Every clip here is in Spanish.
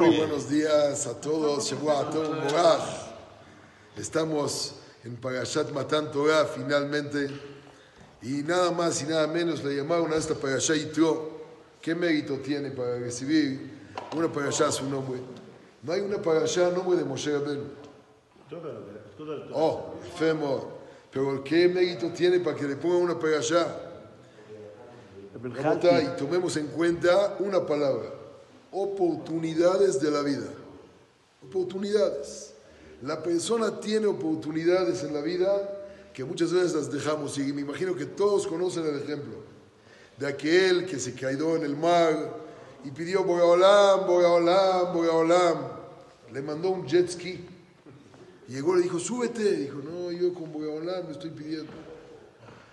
Muy buenos días a todos. Estamos en Parashat Matan Torah finalmente. Y nada más y nada menos le llamaron a esta Parashat Yitro. ¿Qué mérito tiene para recibir una Parashat a su nombre? No hay una Parashat a nombre de Moshe Rabbeinu. Oh, enfermo. Pero ¿qué mérito tiene para que le pongan una Parashat? Y tomemos en cuenta una palabra oportunidades de la vida. Oportunidades. La persona tiene oportunidades en la vida que muchas veces las dejamos y me imagino que todos conocen el ejemplo de aquel que se cayó en el mar y pidió Bogaolam, Bogaolam, Bogaolam. Le mandó un jet ski. Llegó, le dijo, súbete. Dijo, no, yo con Bogaolam me estoy pidiendo.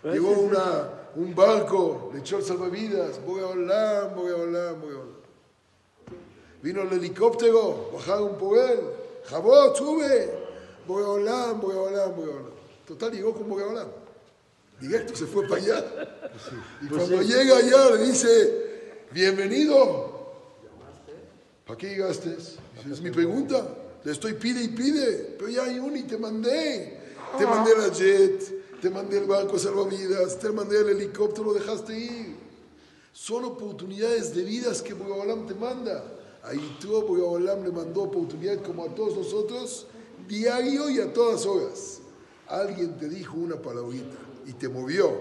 Llegó una, un barco, le echó el salvavidas, Bogaolam, Bogaolam, Bogaolam. Vino el helicóptero, bajaron por él. Jabot, sube. Bogaolam, Bogaolam, Bogaolam. Total, llegó con Bogaolam. Directo se fue para allá. Y cuando llega allá le dice, bienvenido. ¿Para qué llegaste? es mi pregunta. Le estoy pide y pide. Pero ya hay uno y te mandé. Te mandé la jet, te mandé el barco salvavidas, te mandé el helicóptero, lo dejaste ir. Son oportunidades de vidas que Bogaolam te manda. Ahí tú, Bogaolam le mandó oportunidad como a todos nosotros, diario y a todas horas. Alguien te dijo una palabrita y te movió.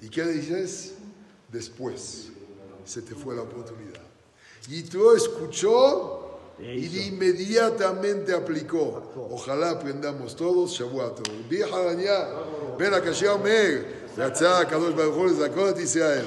¿Y qué le dices? Después se te fue la oportunidad. Y tú escuchó y de inmediatamente aplicó. Ojalá aprendamos todos Shavuot. Vieja daña, ven a Kashiah Omer, יצא הקדוש ברוך הוא לזכות את ישראל.